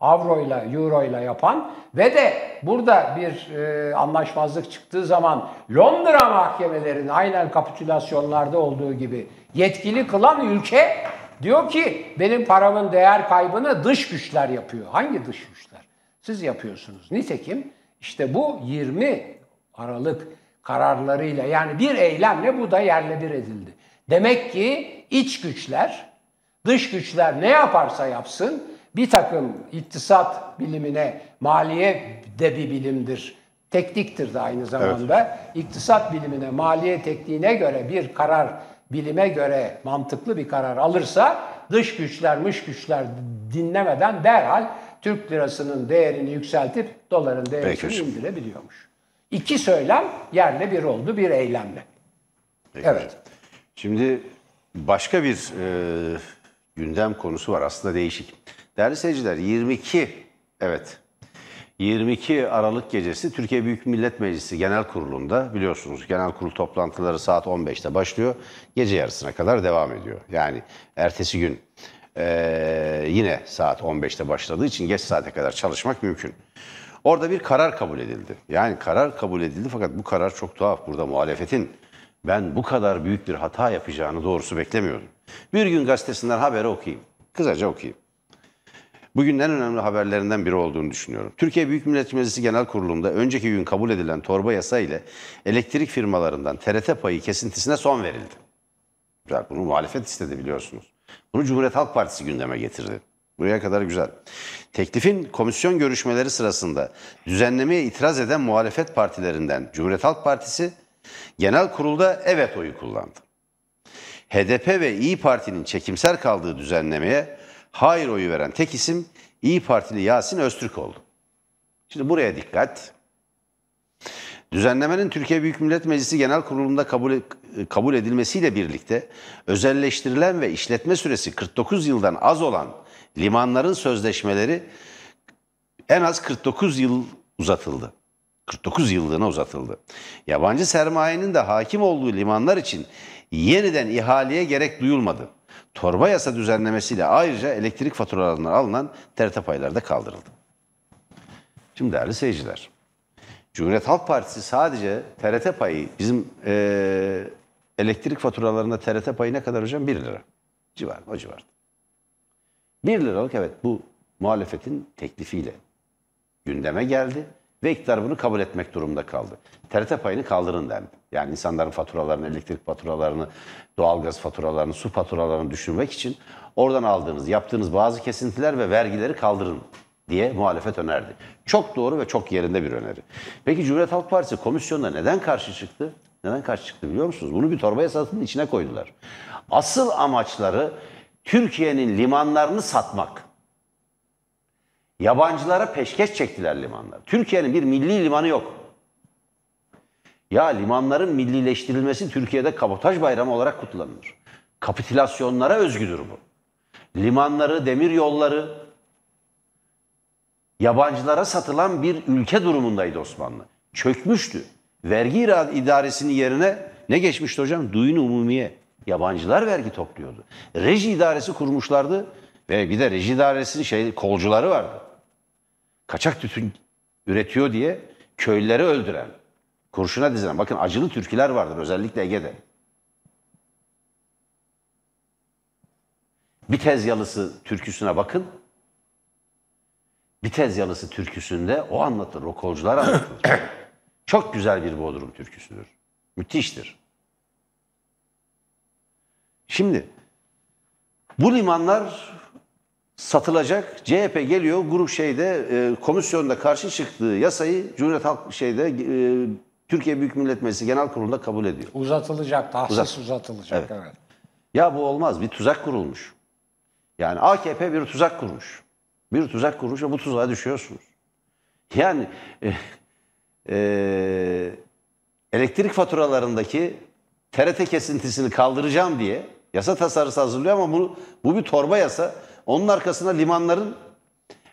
avroyla, euroyla yapan ve de burada bir e, anlaşmazlık çıktığı zaman Londra mahkemelerinin aynen kapitülasyonlarda olduğu gibi yetkili kılan ülke diyor ki benim paramın değer kaybını dış güçler yapıyor. Hangi dış güçler? Siz yapıyorsunuz. Nitekim işte bu 20 Aralık kararlarıyla yani bir eylemle bu da yerle bir edildi. Demek ki iç güçler, dış güçler ne yaparsa yapsın bir takım iktisat bilimine, maliye de bir bilimdir, tekniktir de aynı zamanda. İktisat bilimine, maliye tekniğine göre bir karar, bilime göre mantıklı bir karar alırsa dış güçler, mış güçler dinlemeden derhal Türk lirasının değerini yükseltip doların değerini Peki indirebiliyormuş. İki söylem yerle bir oldu bir eylemle. Evet. Şimdi başka bir e, gündem konusu var aslında değişik. Değerli seyirciler 22 evet 22 Aralık gecesi Türkiye Büyük Millet Meclisi Genel Kurulu'nda biliyorsunuz genel kurul toplantıları saat 15'te başlıyor. Gece yarısına kadar devam ediyor. Yani ertesi gün e, yine saat 15'te başladığı için geç saate kadar çalışmak mümkün. Orada bir karar kabul edildi. Yani karar kabul edildi fakat bu karar çok tuhaf. Burada muhalefetin ben bu kadar büyük bir hata yapacağını doğrusu beklemiyordum. Bir gün gazetesinden haberi okuyayım. Kısaca okuyayım. Bugün en önemli haberlerinden biri olduğunu düşünüyorum. Türkiye Büyük Millet Meclisi Genel Kurulu'nda önceki gün kabul edilen torba yasa ile elektrik firmalarından TRT payı kesintisine son verildi. Bunu muhalefet istedi biliyorsunuz. Bunu Cumhuriyet Halk Partisi gündeme getirdi. Buraya kadar güzel. Teklifin komisyon görüşmeleri sırasında düzenlemeye itiraz eden muhalefet partilerinden Cumhuriyet Halk Partisi genel kurulda evet oyu kullandı. HDP ve İyi Parti'nin çekimser kaldığı düzenlemeye hayır oyu veren tek isim İyi Partili Yasin Öztürk oldu. Şimdi buraya dikkat. Düzenlemenin Türkiye Büyük Millet Meclisi Genel Kurulu'nda kabul, kabul edilmesiyle birlikte özelleştirilen ve işletme süresi 49 yıldan az olan limanların sözleşmeleri en az 49 yıl uzatıldı. 49 yıllığına uzatıldı. Yabancı sermayenin de hakim olduğu limanlar için yeniden ihaleye gerek duyulmadı. Torba yasa düzenlemesiyle ayrıca elektrik faturalarından alınan TRT payları da kaldırıldı. Şimdi değerli seyirciler, Cumhuriyet Halk Partisi sadece TRT payı, bizim eee, elektrik faturalarında TRT payı ne kadar hocam? 1 lira. Civar, o civarda. 1 liralık evet bu muhalefetin teklifiyle gündeme geldi ve iktidar bunu kabul etmek durumunda kaldı. TRT payını kaldırın dendi. Yani insanların faturalarını, elektrik faturalarını, doğalgaz faturalarını, su faturalarını düşürmek için oradan aldığınız, yaptığınız bazı kesintiler ve vergileri kaldırın diye muhalefet önerdi. Çok doğru ve çok yerinde bir öneri. Peki Cumhuriyet Halk Partisi komisyonda neden karşı çıktı? Neden karşı çıktı biliyor musunuz? Bunu bir torba yasasının içine koydular. Asıl amaçları Türkiye'nin limanlarını satmak. Yabancılara peşkeş çektiler limanlar. Türkiye'nin bir milli limanı yok. Ya limanların millileştirilmesi Türkiye'de kabotaj bayramı olarak kutlanılır. Kapitülasyonlara özgüdür bu. Limanları, demir yolları yabancılara satılan bir ülke durumundaydı Osmanlı. Çökmüştü. Vergi idaresinin yerine ne geçmişti hocam? Duyun umumiye. Yabancılar vergi topluyordu. Reji idaresi kurmuşlardı ve bir de reji idaresinin şey kolcuları vardı. Kaçak tütün üretiyor diye köylüleri öldüren, kurşuna dizilen. Bakın acılı türküler vardır özellikle Ege'de. Bitez yalısı türküsüne bakın. Bitez yalısı türküsünde o anlatır, o kolcular anlatır. Çok güzel bir Bodrum türküsüdür. Müthiştir. Şimdi Bu limanlar satılacak. CHP geliyor grup şeyde e, komisyonda karşı çıktığı yasayı Cumhuriyet Halk şeyde e, Türkiye Büyük Millet Meclisi Genel Kurulu'nda kabul ediyor. Uzatılacak, tahsis Uzat- uzatılacak. Evet. evet. Ya bu olmaz. Bir tuzak kurulmuş. Yani AKP bir tuzak kurmuş. Bir tuzak kurmuş ve bu tuzağa düşüyorsunuz. Yani e, e, elektrik faturalarındaki TRT kesintisini kaldıracağım diye yasa tasarısı hazırlıyor ama bu, bu bir torba yasa. Onun arkasına limanların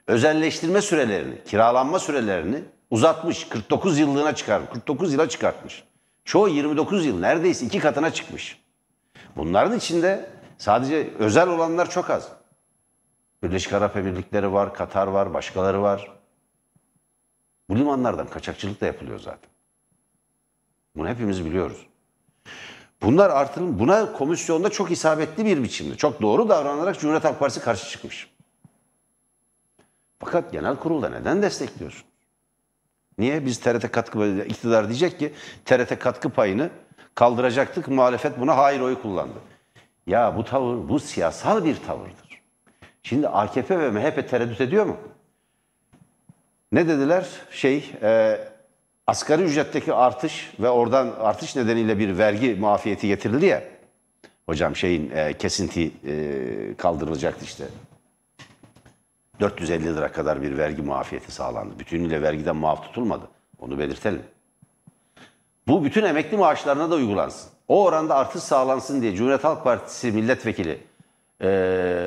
özelleştirme sürelerini, kiralanma sürelerini uzatmış. 49 yıllığına çıkarmış. 49 yıla çıkartmış. Çoğu 29 yıl neredeyse iki katına çıkmış. Bunların içinde sadece özel olanlar çok az. Birleşik Arap Emirlikleri var, Katar var, başkaları var. Bu limanlardan kaçakçılık da yapılıyor zaten. Bunu hepimiz biliyoruz. Bunlar artırın, buna komisyonda çok isabetli bir biçimde, çok doğru davranarak Cumhuriyet Halk Partisi karşı çıkmış. Fakat genel kurulda neden destekliyorsun? Niye? Biz TRT katkı iktidar diyecek ki TRT katkı payını kaldıracaktık. Muhalefet buna hayır oyu kullandı. Ya bu tavır, bu siyasal bir tavırdır. Şimdi AKP ve MHP tereddüt ediyor mu? Ne dediler? Şey, e, asgari ücretteki artış ve oradan artış nedeniyle bir vergi muafiyeti getirildi ya. Hocam şeyin e, kesinti e, kaldırılacaktı işte. 450 lira kadar bir vergi muafiyeti sağlandı. Bütünüyle vergiden muaf tutulmadı. Onu belirtelim. Bu bütün emekli maaşlarına da uygulansın. O oranda artış sağlansın diye Cumhuriyet Halk Partisi milletvekili e,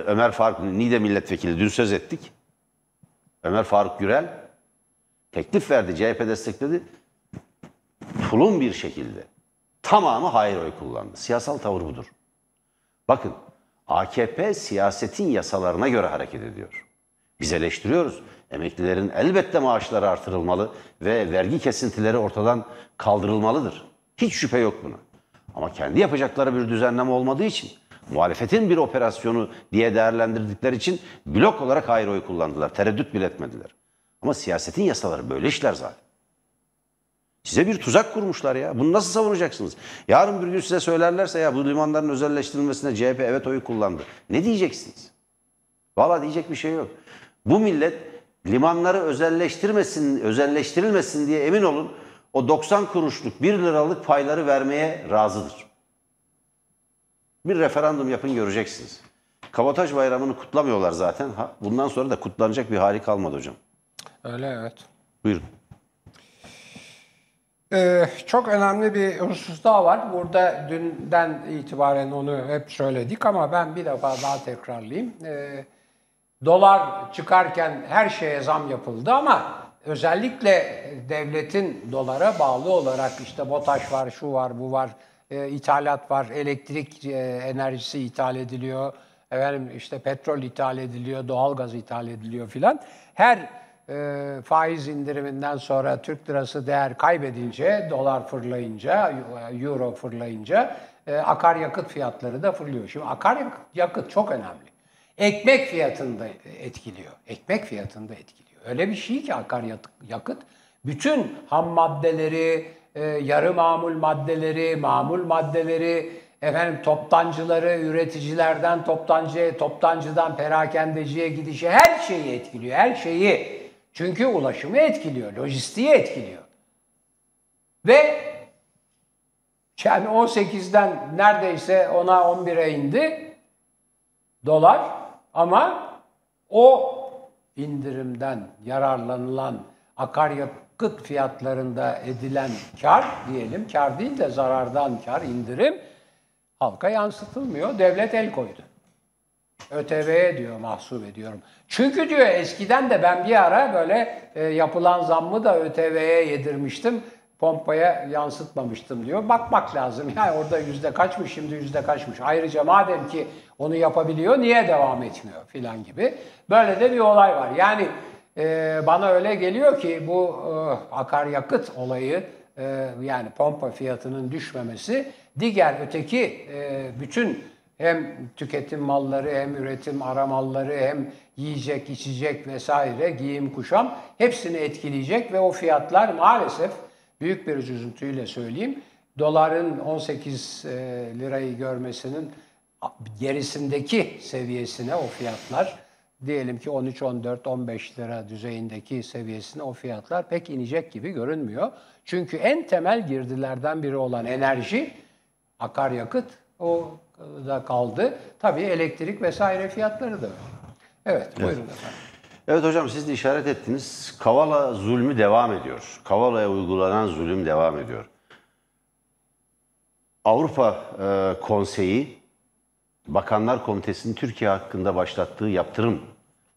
Ömer Faruk, Niğde milletvekili dün söz ettik. Ömer Faruk Gürel teklif verdi, CHP destekledi. Tulum bir şekilde tamamı hayır oy kullandı. Siyasal tavır budur. Bakın AKP siyasetin yasalarına göre hareket ediyor. Biz eleştiriyoruz. Emeklilerin elbette maaşları artırılmalı ve vergi kesintileri ortadan kaldırılmalıdır. Hiç şüphe yok buna. Ama kendi yapacakları bir düzenleme olmadığı için muhalefetin bir operasyonu diye değerlendirdikleri için blok olarak hayır oy kullandılar. Tereddüt bile etmediler. Ama siyasetin yasaları böyle işler zaten. Size bir tuzak kurmuşlar ya. Bunu nasıl savunacaksınız? Yarın bir gün size söylerlerse ya bu limanların özelleştirilmesine CHP evet oyu kullandı. Ne diyeceksiniz? Valla diyecek bir şey yok. Bu millet limanları özelleştirmesin, özelleştirilmesin diye emin olun o 90 kuruşluk 1 liralık payları vermeye razıdır. Bir referandum yapın göreceksiniz. Kabotaj bayramını kutlamıyorlar zaten. Bundan sonra da kutlanacak bir hali kalmadı hocam. Öyle evet. Buyurun. Ee, çok önemli bir husus daha var. Burada dünden itibaren onu hep söyledik ama ben bir defa daha tekrarlayayım. Ee, dolar çıkarken her şeye zam yapıldı ama özellikle devletin dolara bağlı olarak işte BOTAŞ var, şu var, bu var, e, ithalat var, elektrik e, enerjisi ithal ediliyor, efendim işte petrol ithal ediliyor, doğalgaz ithal ediliyor filan. Her e, faiz indiriminden sonra Türk lirası değer kaybedince, dolar fırlayınca, euro fırlayınca e, akaryakıt fiyatları da fırlıyor. Şimdi akaryakıt çok önemli. Ekmek fiyatını da etkiliyor. Ekmek fiyatını da etkiliyor. Öyle bir şey ki akaryakıt bütün ham maddeleri, e, yarı mamul maddeleri, mamul maddeleri, efendim toptancıları, üreticilerden toptancıya, toptancıdan perakendeciye gidişi her şeyi etkiliyor. Her şeyi. Çünkü ulaşımı etkiliyor, lojistiği etkiliyor. Ve yani 18'den neredeyse ona 11'e indi dolar ama o indirimden yararlanılan akaryakıt fiyatlarında edilen kar diyelim, kar değil de zarardan kar, indirim halka yansıtılmıyor. Devlet el koydu. ÖTV'ye diyor mahsup ediyorum. Çünkü diyor eskiden de ben bir ara böyle e, yapılan zammı da ÖTV'ye yedirmiştim. Pompaya yansıtmamıştım diyor. Bakmak lazım. Yani orada yüzde kaçmış şimdi yüzde kaçmış. Ayrıca madem ki onu yapabiliyor niye devam etmiyor filan gibi. Böyle de bir olay var. Yani e, bana öyle geliyor ki bu e, akaryakıt olayı e, yani pompa fiyatının düşmemesi diğer öteki e, bütün hem tüketim malları hem üretim ara malları hem yiyecek içecek vesaire giyim kuşam hepsini etkileyecek ve o fiyatlar maalesef büyük bir üzüntüyle söyleyeyim doların 18 e, lirayı görmesinin gerisindeki seviyesine o fiyatlar diyelim ki 13, 14, 15 lira düzeyindeki seviyesine o fiyatlar pek inecek gibi görünmüyor. Çünkü en temel girdilerden biri olan enerji, akaryakıt o da kaldı. Tabii elektrik vesaire fiyatları da. Evet, buyurun efendim. Evet hocam siz de işaret ettiniz. Kavala zulmü devam ediyor. Kavala'ya uygulanan zulüm devam ediyor. Avrupa e, Konseyi Bakanlar Komitesi'nin Türkiye hakkında başlattığı yaptırım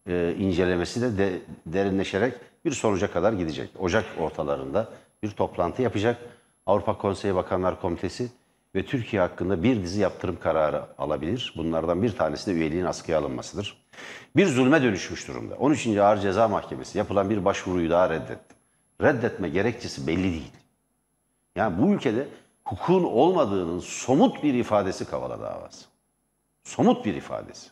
e, incelemesi de, de derinleşerek bir sonuca kadar gidecek. Ocak ortalarında bir toplantı yapacak Avrupa Konseyi Bakanlar Komitesi ve Türkiye hakkında bir dizi yaptırım kararı alabilir. Bunlardan bir tanesi de üyeliğin askıya alınmasıdır. Bir zulme dönüşmüş durumda. 13. Ağır Ceza Mahkemesi yapılan bir başvuruyu daha reddetti. Reddetme gerekçesi belli değil. Yani bu ülkede hukukun olmadığının somut bir ifadesi Kavala davası. Somut bir ifadesi.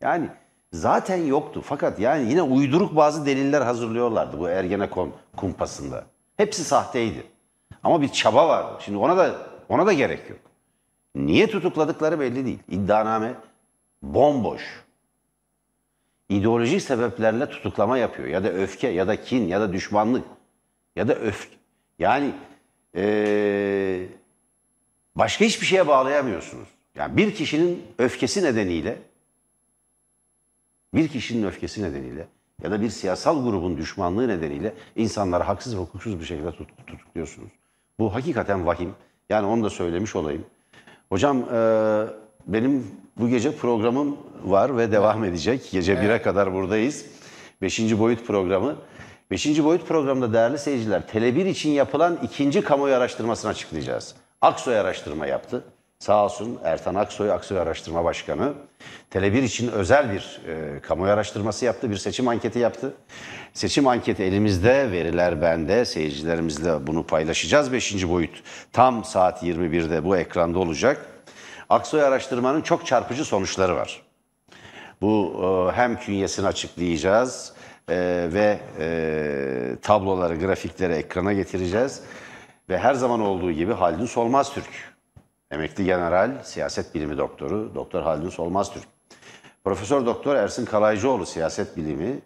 Yani zaten yoktu fakat yani yine uyduruk bazı deliller hazırlıyorlardı bu Ergenekon kumpasında. Hepsi sahteydi. Ama bir çaba vardı. Şimdi ona da ona da gerek yok. Niye tutukladıkları belli değil. İddianame bomboş. İdeolojik sebeplerle tutuklama yapıyor. Ya da öfke ya da kin ya da düşmanlık ya da öfke. Yani eee, başka hiçbir şeye bağlayamıyorsunuz. Yani bir kişinin öfkesi nedeniyle bir kişinin öfkesi nedeniyle ya da bir siyasal grubun düşmanlığı nedeniyle insanları haksız ve hukuksuz bir şekilde tut- tutukluyorsunuz. Bu hakikaten vahim. Yani onu da söylemiş olayım. Hocam e, benim bu gece programım var ve devam edecek. Gece 1'e kadar buradayız. Beşinci boyut programı. Beşinci boyut programda değerli seyirciler, Tele1 için yapılan ikinci kamuoyu araştırmasını açıklayacağız. Aksoy araştırma yaptı. Sağ olsun Ertan Aksoy, Aksoy Araştırma Başkanı. Tele1 için özel bir e, kamuoyu araştırması yaptı, bir seçim anketi yaptı. Seçim anketi elimizde, veriler bende. Seyircilerimizle bunu paylaşacağız. Beşinci boyut tam saat 21'de bu ekranda olacak. Aksoy araştırmanın çok çarpıcı sonuçları var. Bu e, hem künyesini açıklayacağız e, ve e, tabloları, grafikleri ekrana getireceğiz. Ve her zaman olduğu gibi Haldun Solmaz Türk. Emekli general, siyaset bilimi doktoru, Doktor Haldun Solmaz Türk. Profesör Doktor Ersin Kalaycıoğlu siyaset bilimi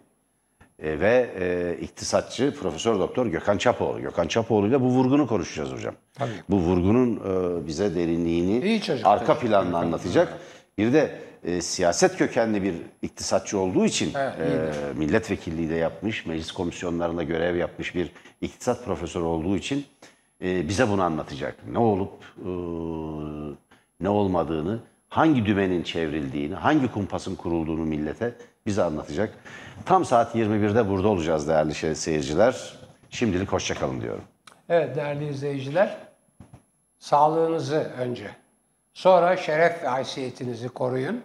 e, ve e, iktisatçı Profesör Doktor Gökhan Çapoğlu. Gökhan Çapoğlu ile bu vurgunu konuşacağız hocam. Tabii. Bu vurgunun e, bize derinliğini, çocuk, arka planını anlatacak. Bir de e, siyaset kökenli bir iktisatçı olduğu için Evet, e, milletvekilliği de yapmış, meclis komisyonlarında görev yapmış bir iktisat profesörü olduğu için e, bize bunu anlatacak. Ne olup e, ne olmadığını, hangi dümenin çevrildiğini, hangi kumpasın kurulduğunu millete bize anlatacak. Tam saat 21'de burada olacağız değerli şey- seyirciler. Şimdilik hoşçakalın diyorum. Evet değerli izleyiciler, sağlığınızı önce, sonra şeref ve haysiyetinizi koruyun.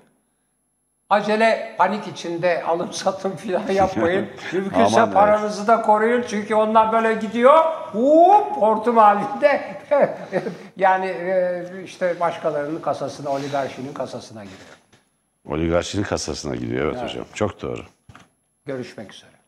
Acele panik içinde alım satım filan yapmayın. Mümkünse paranızı da koruyun çünkü onlar böyle gidiyor. Hop hortum halinde. yani e, işte başkalarının kasasına, oligarşinin kasasına giriyor. Oligarşinin kasasına gidiyor evet. hocam. Çok doğru. Görüşmek üzere.